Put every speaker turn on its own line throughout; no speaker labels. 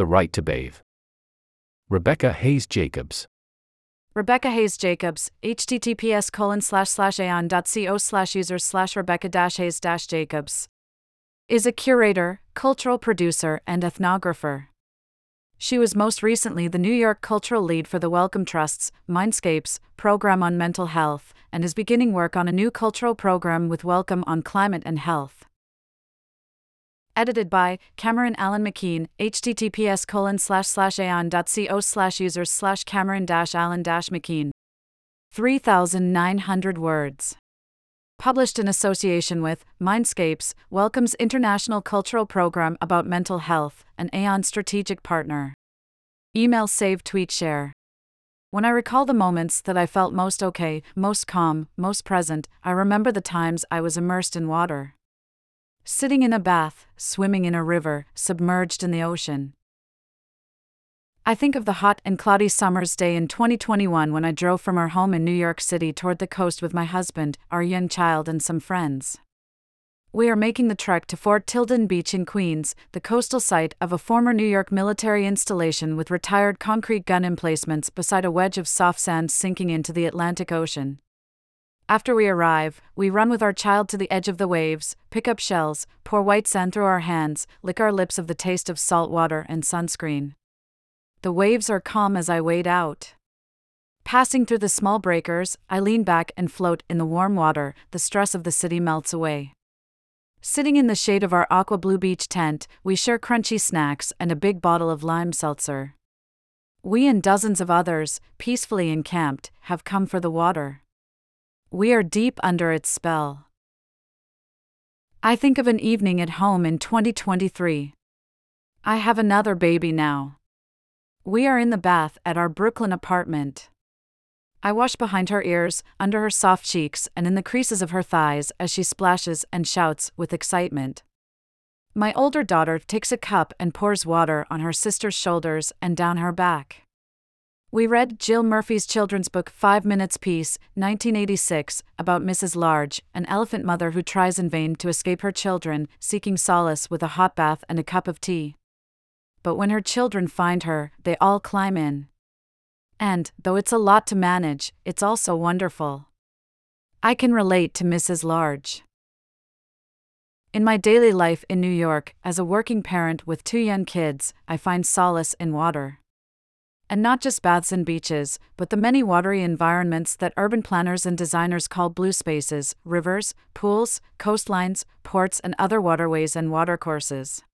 The Right to Bathe. Rebecca Hayes Jacobs.
Rebecca Hayes Jacobs, https colon slash slash aeon.co slash users slash Rebecca Hayes Jacobs, is a curator, cultural producer, and ethnographer. She was most recently the New York cultural lead for the Wellcome Trust's Mindscapes program on mental health and is beginning work on a new cultural program with Wellcome on climate and health. Edited by Cameron Allen McKean, https colon slash slash aeon.co slash users slash Cameron dash Allen dash McKean. 3,900 words. Published in association with Mindscapes, Wellcome's international cultural program about mental health, an Aeon strategic partner. Email save tweet share. When I recall the moments that I felt most okay, most calm, most present, I remember the times I was immersed in water. Sitting in a bath, swimming in a river, submerged in the ocean. I think of the hot and cloudy summer's day in 2021 when I drove from our home in New York City toward the coast with my husband, our young child, and some friends. We are making the trek to Fort Tilden Beach in Queens, the coastal site of a former New York military installation with retired concrete gun emplacements beside a wedge of soft sand sinking into the Atlantic Ocean. After we arrive, we run with our child to the edge of the waves, pick up shells, pour white sand through our hands, lick our lips of the taste of salt water and sunscreen. The waves are calm as I wade out. Passing through the small breakers, I lean back and float in the warm water, the stress of the city melts away. Sitting in the shade of our aqua blue beach tent, we share crunchy snacks and a big bottle of lime seltzer. We and dozens of others, peacefully encamped, have come for the water. We are deep under its spell. I think of an evening at home in 2023. I have another baby now. We are in the bath at our Brooklyn apartment. I wash behind her ears, under her soft cheeks, and in the creases of her thighs as she splashes and shouts with excitement. My older daughter takes a cup and pours water on her sister's shoulders and down her back. We read Jill Murphy's children's book Five Minutes Peace, 1986, about Mrs. Large, an elephant mother who tries in vain to escape her children, seeking solace with a hot bath and a cup of tea but when her children find her, they all climb in. And, though it's a lot to manage, it's also wonderful. I can relate to Mrs. Large. In my daily life in New York, as a working parent with two young kids, I find solace in water. And not just baths and beaches, but the many watery environments that urban planners and designers call blue spaces rivers, pools, coastlines, ports, and other waterways and watercourses.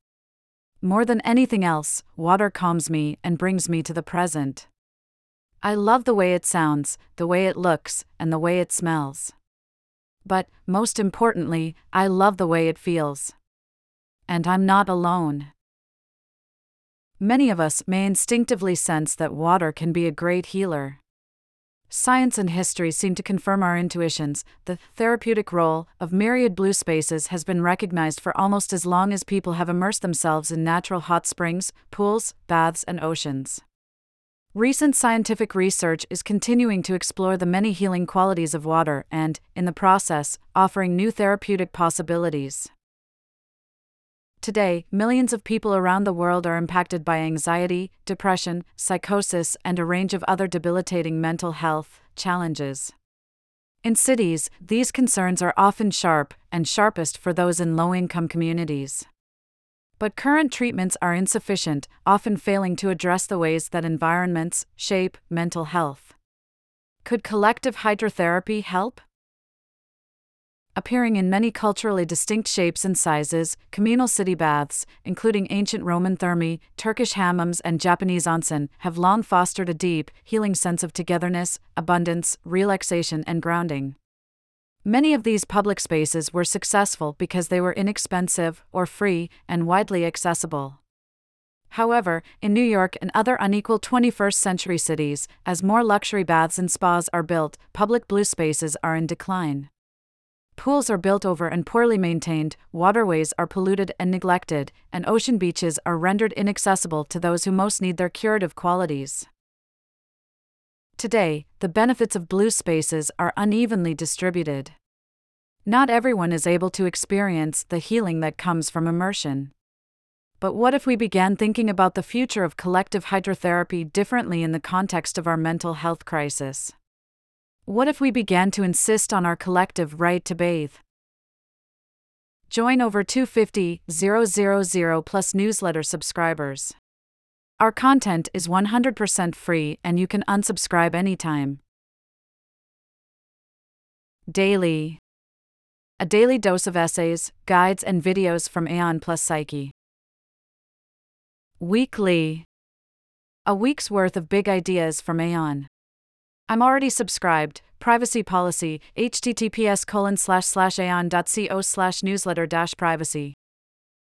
More than anything else, water calms me and brings me to the present. I love the way it sounds, the way it looks, and the way it smells. But, most importantly, I love the way it feels. And I'm not alone. Many of us may instinctively sense that water can be a great healer. Science and history seem to confirm our intuitions. The therapeutic role of myriad blue spaces has been recognized for almost as long as people have immersed themselves in natural hot springs, pools, baths, and oceans. Recent scientific research is continuing to explore the many healing qualities of water and, in the process, offering new therapeutic possibilities. Today, millions of people around the world are impacted by anxiety, depression, psychosis, and a range of other debilitating mental health challenges. In cities, these concerns are often sharp, and sharpest for those in low income communities. But current treatments are insufficient, often failing to address the ways that environments shape mental health. Could collective hydrotherapy help? Appearing in many culturally distinct shapes and sizes, communal city baths, including ancient Roman thermae, Turkish hammams, and Japanese onsen, have long fostered a deep, healing sense of togetherness, abundance, relaxation, and grounding. Many of these public spaces were successful because they were inexpensive or free and widely accessible. However, in New York and other unequal 21st century cities, as more luxury baths and spas are built, public blue spaces are in decline. Pools are built over and poorly maintained, waterways are polluted and neglected, and ocean beaches are rendered inaccessible to those who most need their curative qualities. Today, the benefits of blue spaces are unevenly distributed. Not everyone is able to experience the healing that comes from immersion. But what if we began thinking about the future of collective hydrotherapy differently in the context of our mental health crisis? What if we began to insist on our collective right to bathe? Join over 250,000 plus newsletter subscribers. Our content is 100% free and you can unsubscribe anytime. Daily A daily dose of essays, guides, and videos from Aeon Plus Psyche. Weekly A week's worth of big ideas from Aeon. I'm already subscribed. Privacy policy https colon slash slash aeon.co slash newsletter dash privacy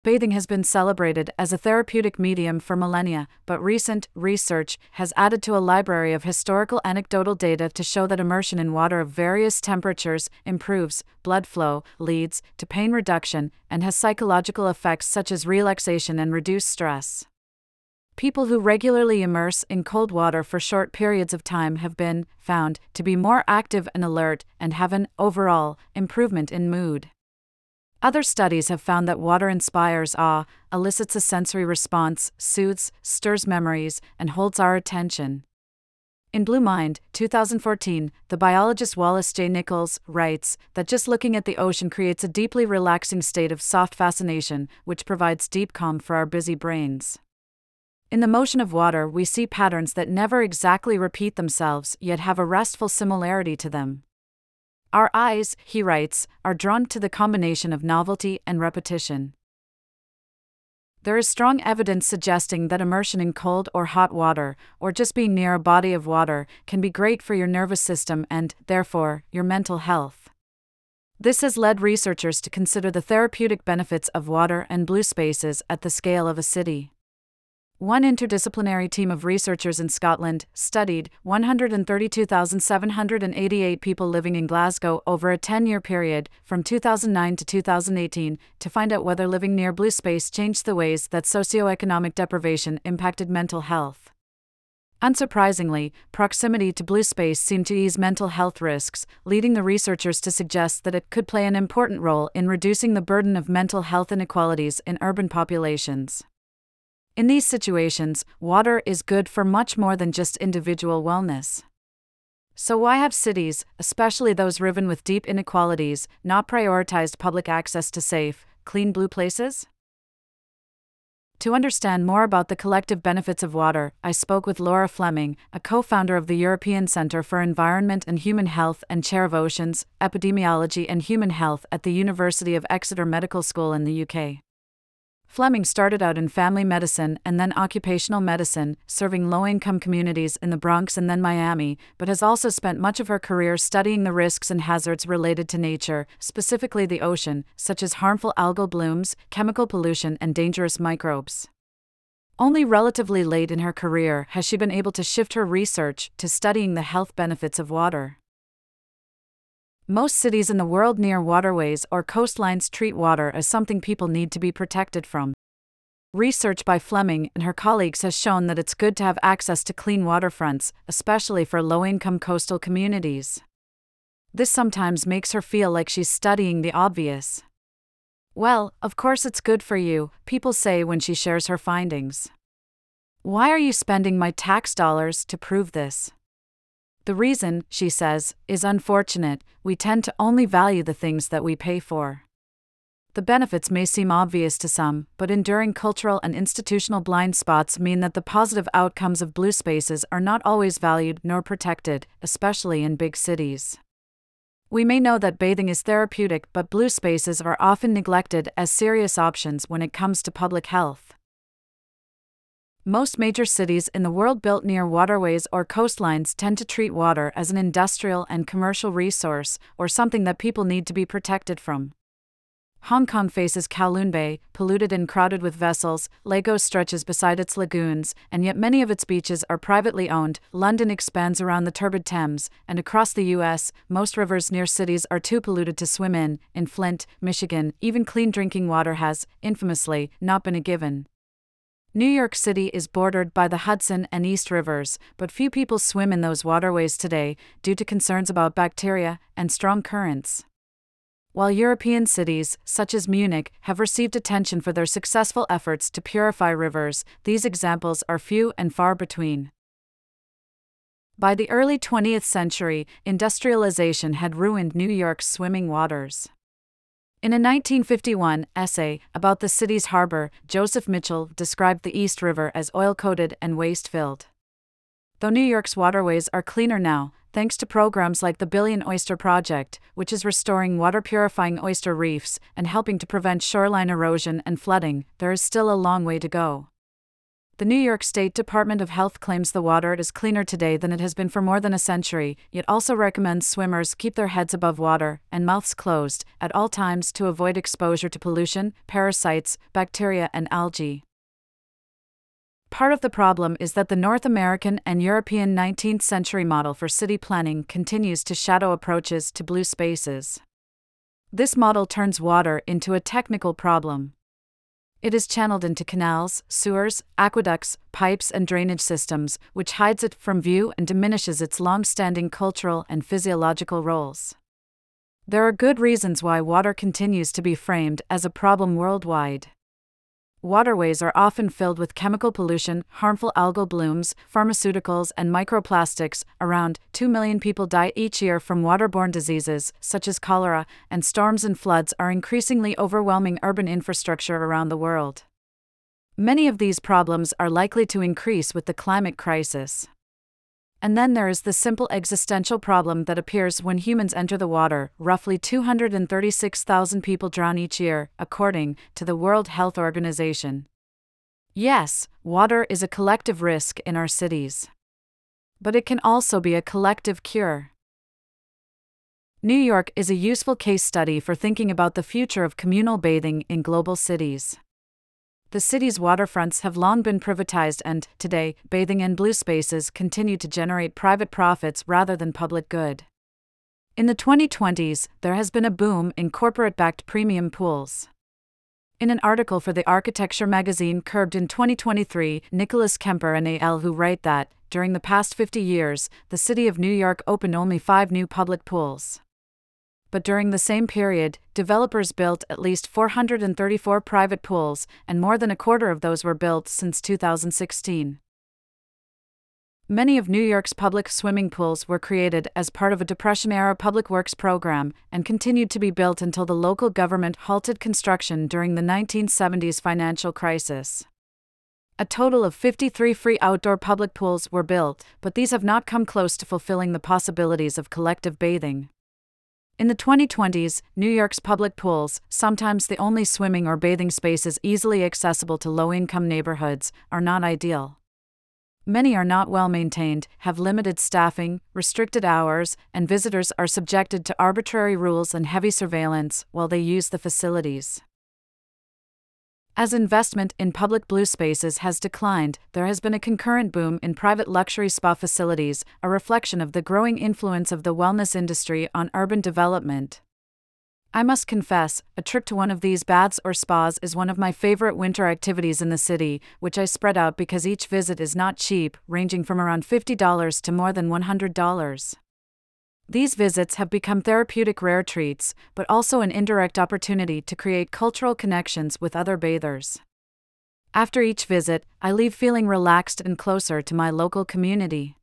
bathing has been celebrated as a therapeutic medium for millennia, but recent research has added to a library of historical anecdotal data to show that immersion in water of various temperatures improves blood flow, leads to pain reduction, and has psychological effects such as relaxation and reduced stress. People who regularly immerse in cold water for short periods of time have been found to be more active and alert and have an overall improvement in mood. Other studies have found that water inspires awe, elicits a sensory response, soothes, stirs memories, and holds our attention. In Blue Mind, 2014, the biologist Wallace J. Nichols writes that just looking at the ocean creates a deeply relaxing state of soft fascination, which provides deep calm for our busy brains. In the motion of water, we see patterns that never exactly repeat themselves, yet have a restful similarity to them. Our eyes, he writes, are drawn to the combination of novelty and repetition. There is strong evidence suggesting that immersion in cold or hot water, or just being near a body of water, can be great for your nervous system and, therefore, your mental health. This has led researchers to consider the therapeutic benefits of water and blue spaces at the scale of a city. One interdisciplinary team of researchers in Scotland studied 132,788 people living in Glasgow over a 10 year period, from 2009 to 2018, to find out whether living near blue space changed the ways that socioeconomic deprivation impacted mental health. Unsurprisingly, proximity to blue space seemed to ease mental health risks, leading the researchers to suggest that it could play an important role in reducing the burden of mental health inequalities in urban populations. In these situations, water is good for much more than just individual wellness. So, why have cities, especially those riven with deep inequalities, not prioritized public access to safe, clean blue places? To understand more about the collective benefits of water, I spoke with Lora Fleming, a co founder of the European Centre for Environment and Human Health and chair of Oceans, Epidemiology and Human Health at the University of Exeter Medical School in the UK. Fleming started out in family medicine and then occupational medicine, serving low income communities in the Bronx and then Miami, but has also spent much of her career studying the risks and hazards related to nature, specifically the ocean, such as harmful algal blooms, chemical pollution, and dangerous microbes. Only relatively late in her career has she been able to shift her research to studying the health benefits of water. Most cities in the world near waterways or coastlines treat water as something people need to be protected from. Research by Fleming and her colleagues has shown that it's good to have access to clean waterfronts, especially for low income coastal communities. This sometimes makes her feel like she's studying the obvious. Well, of course it's good for you, people say when she shares her findings. Why are you spending my tax dollars to prove this? The reason, she says, is unfortunate, we tend to only value the things that we pay for. The benefits may seem obvious to some, but enduring cultural and institutional blind spots mean that the positive outcomes of blue spaces are not always valued nor protected, especially in big cities. We may know that bathing is therapeutic, but blue spaces are often neglected as serious options when it comes to public health. Most major cities in the world built near waterways or coastlines tend to treat water as an industrial and commercial resource, or something that people need to be protected from. Hong Kong faces Kowloon Bay, polluted and crowded with vessels, Lagos stretches beside its lagoons, and yet many of its beaches are privately owned. London expands around the turbid Thames, and across the U.S., most rivers near cities are too polluted to swim in. In Flint, Michigan, even clean drinking water has, infamously, not been a given. New York City is bordered by the Hudson and East Rivers, but few people swim in those waterways today due to concerns about bacteria and strong currents. While European cities, such as Munich, have received attention for their successful efforts to purify rivers, these examples are few and far between. By the early 20th century, industrialization had ruined New York's swimming waters. In a 1951 essay about the city's harbor, Joseph Mitchell described the East River as oil coated and waste filled. Though New York's waterways are cleaner now, thanks to programs like the Billion Oyster Project, which is restoring water purifying oyster reefs and helping to prevent shoreline erosion and flooding, there is still a long way to go. The New York State Department of Health claims the water is cleaner today than it has been for more than a century, yet also recommends swimmers keep their heads above water and mouths closed at all times to avoid exposure to pollution, parasites, bacteria, and algae. Part of the problem is that the North American and European 19th century model for city planning continues to shadow approaches to blue spaces. This model turns water into a technical problem. It is channeled into canals, sewers, aqueducts, pipes, and drainage systems, which hides it from view and diminishes its long standing cultural and physiological roles. There are good reasons why water continues to be framed as a problem worldwide. Waterways are often filled with chemical pollution, harmful algal blooms, pharmaceuticals, and microplastics. Around 2 million people die each year from waterborne diseases, such as cholera, and storms and floods are increasingly overwhelming urban infrastructure around the world. Many of these problems are likely to increase with the climate crisis. And then there is the simple existential problem that appears when humans enter the water. Roughly 236,000 people drown each year, according to the World Health Organization. Yes, water is a collective risk in our cities. But it can also be a collective cure. New York is a useful case study for thinking about the future of communal bathing in global cities. The city's waterfronts have long been privatized, and, today, bathing in blue spaces continue to generate private profits rather than public good. In the 2020s, there has been a boom in corporate backed premium pools. In an article for the architecture magazine Curbed in 2023, Nicholas Kemper and A.L. who write that, during the past 50 years, the city of New York opened only five new public pools but during the same period, developers built at least 434 private pools, and more than a quarter of those were built since 2016. Many of New York's public swimming pools were created as part of a Depression era public works program and continued to be built until the local government halted construction during the 1970s financial crisis. A total of 53 free outdoor public pools were built, but these have not come close to fulfilling the possibilities of collective bathing. In the 2020s, New York's public pools, sometimes the only swimming or bathing spaces easily accessible to low income neighborhoods, are not ideal. Many are not well maintained, have limited staffing, restricted hours, and visitors are subjected to arbitrary rules and heavy surveillance while they use the facilities. As investment in public blue spaces has declined, there has been a concurrent boom in private luxury spa facilities, a reflection of the growing influence of the wellness industry on urban development. I must confess, a trip to one of these baths or spas is one of my favorite winter activities in the city, which I spread out because each visit is not cheap, ranging from around $50 to more than $100. These visits have become therapeutic rare treats, but also an indirect opportunity to create cultural connections with other bathers. After each visit, I leave feeling relaxed and closer to my local community.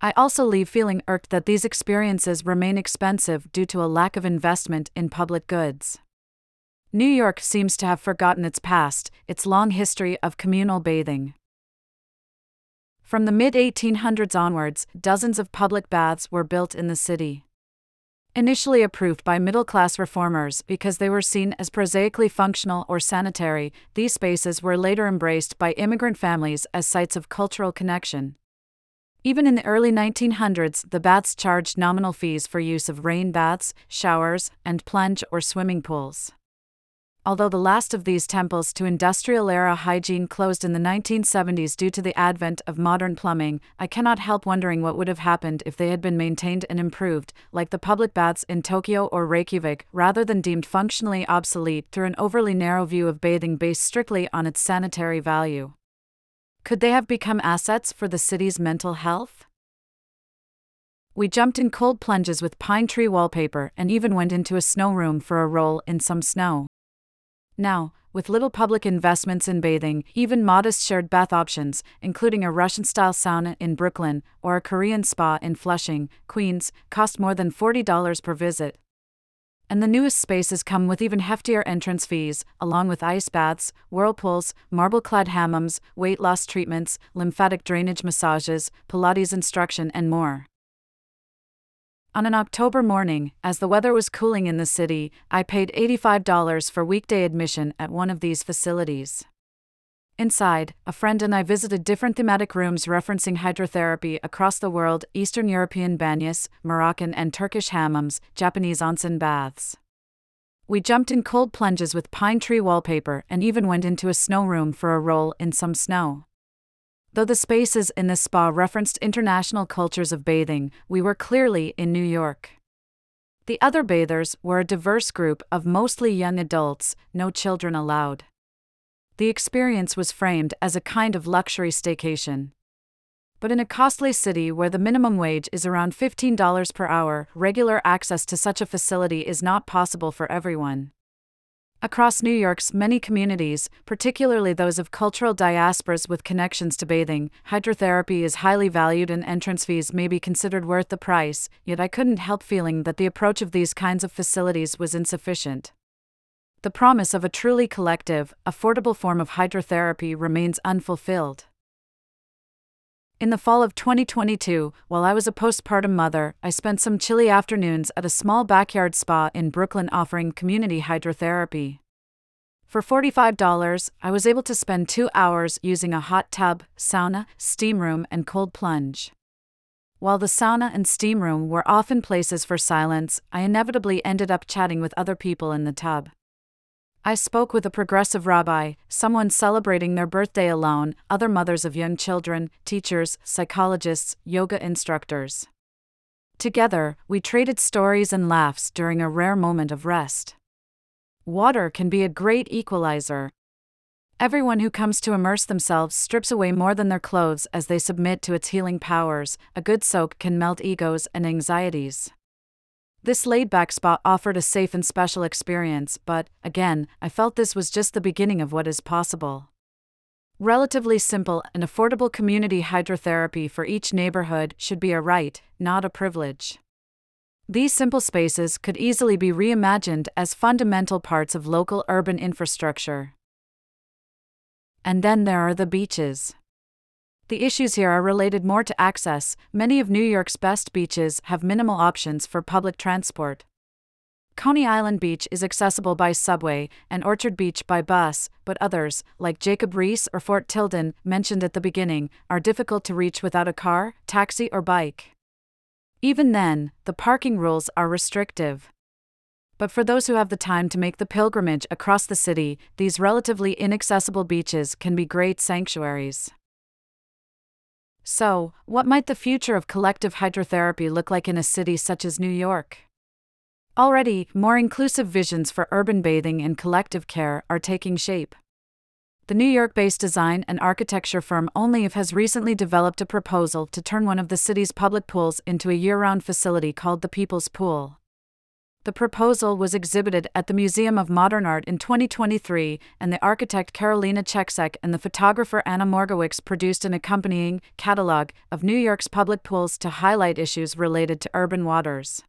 I also leave feeling irked that these experiences remain expensive due to a lack of investment in public goods. New York seems to have forgotten its past, its long history of communal bathing. From the mid 1800s onwards, dozens of public baths were built in the city. Initially approved by middle class reformers because they were seen as prosaically functional or sanitary, these spaces were later embraced by immigrant families as sites of cultural connection. Even in the early 1900s, the baths charged nominal fees for use of rain baths, showers, and plunge or swimming pools although the last of these temples to industrial era hygiene closed in the 1970s due to the advent of modern plumbing, I cannot help wondering what would have happened if they had been maintained and improved, like the public baths in Tokyo or Reykjavik, rather than deemed functionally obsolete through an overly narrow view of bathing based strictly on its sanitary value. Could they have become assets for the city's mental health? We jumped in cold plunges with pine tree wallpaper and even went into a snow room for a roll in some snow. Now, with little public investments in bathing, even modest shared bath options, including a Russian style sauna in Brooklyn or a Korean spa in Flushing, Queens, cost more than $40 per visit. And the newest spaces come with even heftier entrance fees, along with ice baths, whirlpools, marble clad hammams, weight loss treatments, lymphatic drainage massages, Pilates instruction, and more. On an October morning, as the weather was cooling in the city, I paid $85 for weekday admission at one of these facilities. Inside, a friend and I visited different thematic rooms referencing hydrotherapy across the world Eastern European banyas, Moroccan and Turkish hammams, Japanese onsen baths. We jumped in cold plunges with pine tree wallpaper and even went into a snow room for a roll in some snow. Though the spaces in this spa referenced international cultures of bathing, we were clearly in New York. The other bathers were a diverse group of mostly young adults, no children allowed. The experience was framed as a kind of luxury staycation. But in a costly city where the minimum wage is around $15 per hour, regular access to such a facility is not possible for everyone. Across New York's many communities, particularly those of cultural diasporas with connections to bathing, hydrotherapy is highly valued and entrance fees may be considered worth the price, yet I couldn't help feeling that the approach of these kinds of facilities was insufficient. The promise of a truly collective, affordable form of hydrotherapy remains unfulfilled. In the fall of 2022, while I was a postpartum mother, I spent some chilly afternoons at a small backyard spa in Brooklyn offering community hydrotherapy. For $45, I was able to spend two hours using a hot tub, sauna, steam room, and cold plunge. While the sauna and steam room were often places for silence, I inevitably ended up chatting with other people in the tub. I spoke with a progressive rabbi, someone celebrating their birthday alone, other mothers of young children, teachers, psychologists, yoga instructors. Together, we traded stories and laughs during a rare moment of rest. Water can be a great equalizer. Everyone who comes to immerse themselves strips away more than their clothes as they submit to its healing powers. A good soak can melt egos and anxieties. This laid back spot offered a safe and special experience, but, again, I felt this was just the beginning of what is possible. Relatively simple and affordable community hydrotherapy for each neighborhood should be a right, not a privilege. These simple spaces could easily be reimagined as fundamental parts of local urban infrastructure. And then there are the beaches. The issues here are related more to access. Many of New York's best beaches have minimal options for public transport. Coney Island Beach is accessible by subway and Orchard Beach by bus, but others, like Jacob Riis or Fort Tilden, mentioned at the beginning, are difficult to reach without a car, taxi, or bike. Even then, the parking rules are restrictive. But for those who have the time to make the pilgrimage across the city, these relatively inaccessible beaches can be great sanctuaries. So, what might the future of collective hydrotherapy look like in a city such as New York? Already, more inclusive visions for urban bathing and collective care are taking shape. The New York based design and architecture firm Only If has recently developed a proposal to turn one of the city's public pools into a year round facility called the People's Pool. The proposal was exhibited at the Museum of Modern Art in 2023, and the architect Karolina Czeczek and the photographer Anna Morgowicz produced an accompanying catalog of New York's public pools to highlight issues related to urban waters.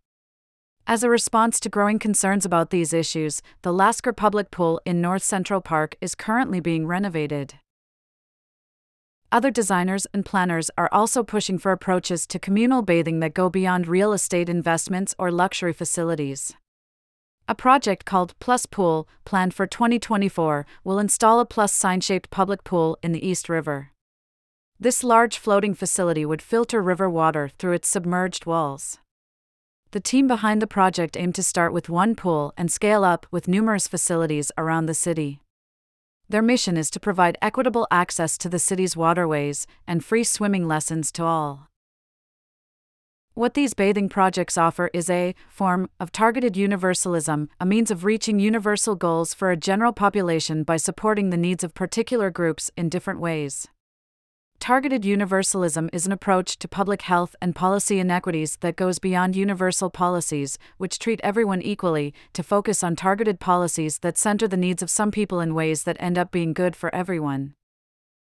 As a response to growing concerns about these issues, the Lasker Public Pool in North Central Park is currently being renovated. Other designers and planners are also pushing for approaches to communal bathing that go beyond real estate investments or luxury facilities. A project called Plus Pool, planned for 2024, will install a plus sign shaped public pool in the East River. This large floating facility would filter river water through its submerged walls. The team behind the project aimed to start with one pool and scale up with numerous facilities around the city. Their mission is to provide equitable access to the city's waterways and free swimming lessons to all. What these bathing projects offer is a form of targeted universalism, a means of reaching universal goals for a general population by supporting the needs of particular groups in different ways. Targeted universalism is an approach to public health and policy inequities that goes beyond universal policies, which treat everyone equally, to focus on targeted policies that center the needs of some people in ways that end up being good for everyone.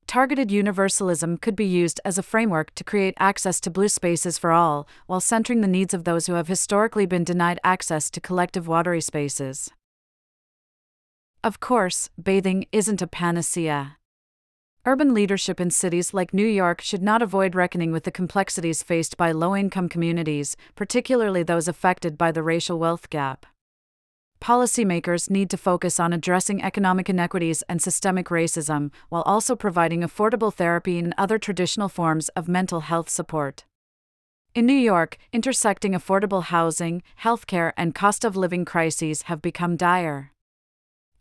Targeted universalism could be used as a framework to create access to blue spaces for all, while centering the needs of those who have historically been denied access to collective watery spaces. Of course, bathing isn't a panacea. Urban leadership in cities like New York should not avoid reckoning with the complexities faced by low income communities, particularly those affected by the racial wealth gap. Policymakers need to focus on addressing economic inequities and systemic racism, while also providing affordable therapy and other traditional forms of mental health support. In New York, intersecting affordable housing, healthcare, and cost of living crises have become dire.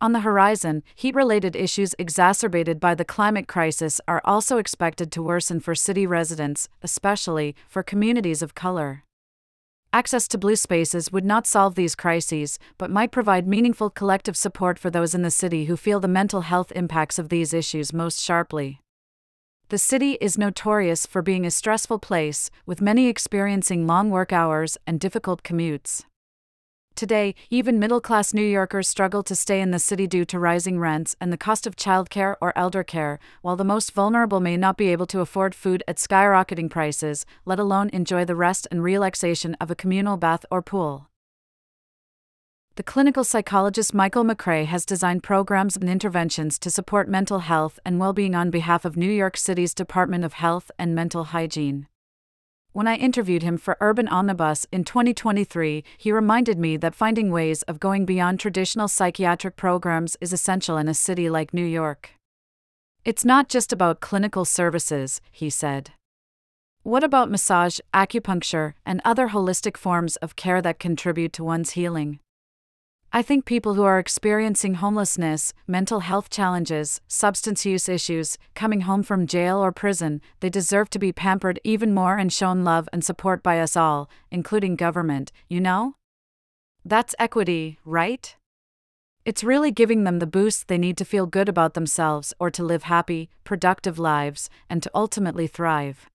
On the horizon, heat related issues exacerbated by the climate crisis are also expected to worsen for city residents, especially for communities of color. Access to blue spaces would not solve these crises, but might provide meaningful collective support for those in the city who feel the mental health impacts of these issues most sharply. The city is notorious for being a stressful place, with many experiencing long work hours and difficult commutes. Today, even middle class New Yorkers struggle to stay in the city due to rising rents and the cost of childcare or elder care, while the most vulnerable may not be able to afford food at skyrocketing prices, let alone enjoy the rest and relaxation of a communal bath or pool. The clinical psychologist Michael McCrae has designed programs and interventions to support mental health and well being on behalf of New York City's Department of Health and Mental Hygiene. When I interviewed him for Urban Omnibus in 2023, he reminded me that finding ways of going beyond traditional psychiatric programs is essential in a city like New York. It's not just about clinical services, he said. What about massage, acupuncture, and other holistic forms of care that contribute to one's healing? I think people who are experiencing homelessness, mental health challenges, substance use issues, coming home from jail or prison, they deserve to be pampered even more and shown love and support by us all, including government, you know? That's equity, right? It's really giving them the boost they need to feel good about themselves or to live happy, productive lives, and to ultimately thrive.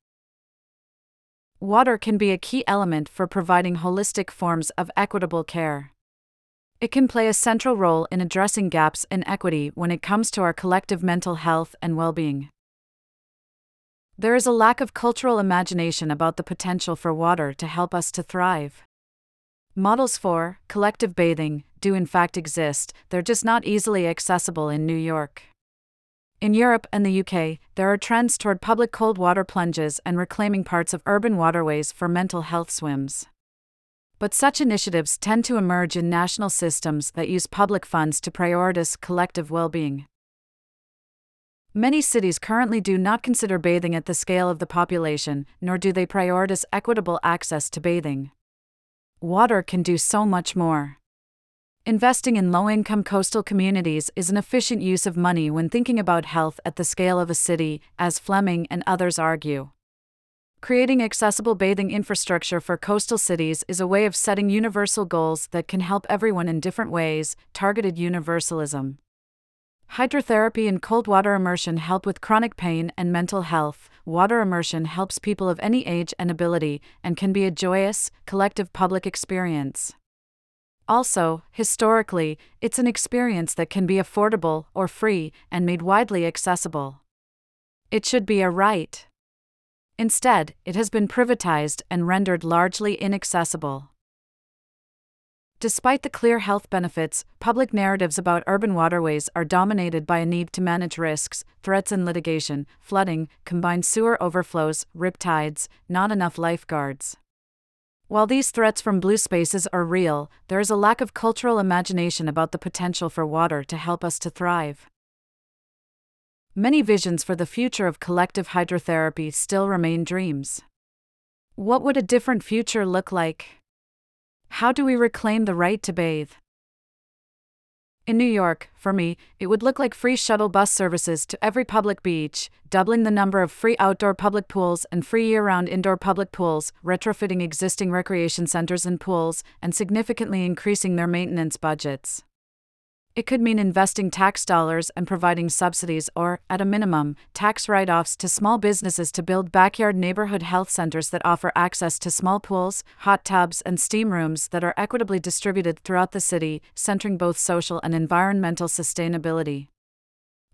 Water can be a key element for providing holistic forms of equitable care. It can play a central role in addressing gaps in equity when it comes to our collective mental health and well being. There is a lack of cultural imagination about the potential for water to help us to thrive. Models for collective bathing do in fact exist, they're just not easily accessible in New York. In Europe and the UK, there are trends toward public cold water plunges and reclaiming parts of urban waterways for mental health swims. But such initiatives tend to emerge in national systems that use public funds to prioritize collective well being. Many cities currently do not consider bathing at the scale of the population, nor do they prioritize equitable access to bathing. Water can do so much more. Investing in low income coastal communities is an efficient use of money when thinking about health at the scale of a city, as Fleming and others argue. Creating accessible bathing infrastructure for coastal cities is a way of setting universal goals that can help everyone in different ways, targeted universalism. Hydrotherapy and cold water immersion help with chronic pain and mental health. Water immersion helps people of any age and ability and can be a joyous, collective public experience. Also, historically, it's an experience that can be affordable or free and made widely accessible. It should be a right. Instead, it has been privatized and rendered largely inaccessible. Despite the clear health benefits, public narratives about urban waterways are dominated by a need to manage risks, threats, and litigation, flooding, combined sewer overflows, riptides, not enough lifeguards. While these threats from blue spaces are real, there is a lack of cultural imagination about the potential for water to help us to thrive. Many visions for the future of collective hydrotherapy still remain dreams. What would a different future look like? How do we reclaim the right to bathe? In New York, for me, it would look like free shuttle bus services to every public beach, doubling the number of free outdoor public pools and free year round indoor public pools, retrofitting existing recreation centers and pools, and significantly increasing their maintenance budgets. It could mean investing tax dollars and providing subsidies or, at a minimum, tax write offs to small businesses to build backyard neighborhood health centers that offer access to small pools, hot tubs, and steam rooms that are equitably distributed throughout the city, centering both social and environmental sustainability.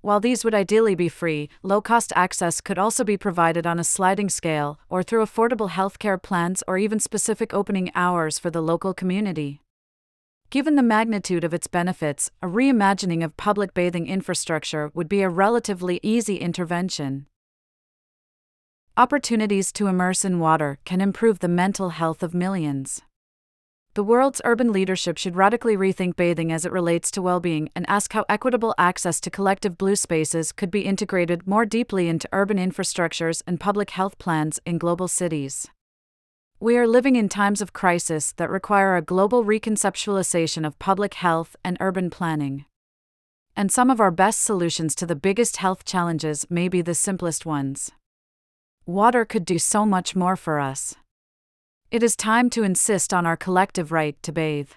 While these would ideally be free, low cost access could also be provided on a sliding scale, or through affordable healthcare plans or even specific opening hours for the local community. Given the magnitude of its benefits, a reimagining of public bathing infrastructure would be a relatively easy intervention. Opportunities to immerse in water can improve the mental health of millions. The world's urban leadership should radically rethink bathing as it relates to well being and ask how equitable access to collective blue spaces could be integrated more deeply into urban infrastructures and public health plans in global cities. We are living in times of crisis that require a global reconceptualization of public health and urban planning. And some of our best solutions to the biggest health challenges may be the simplest ones. Water could do so much more for us. It is time to insist on our collective right to bathe.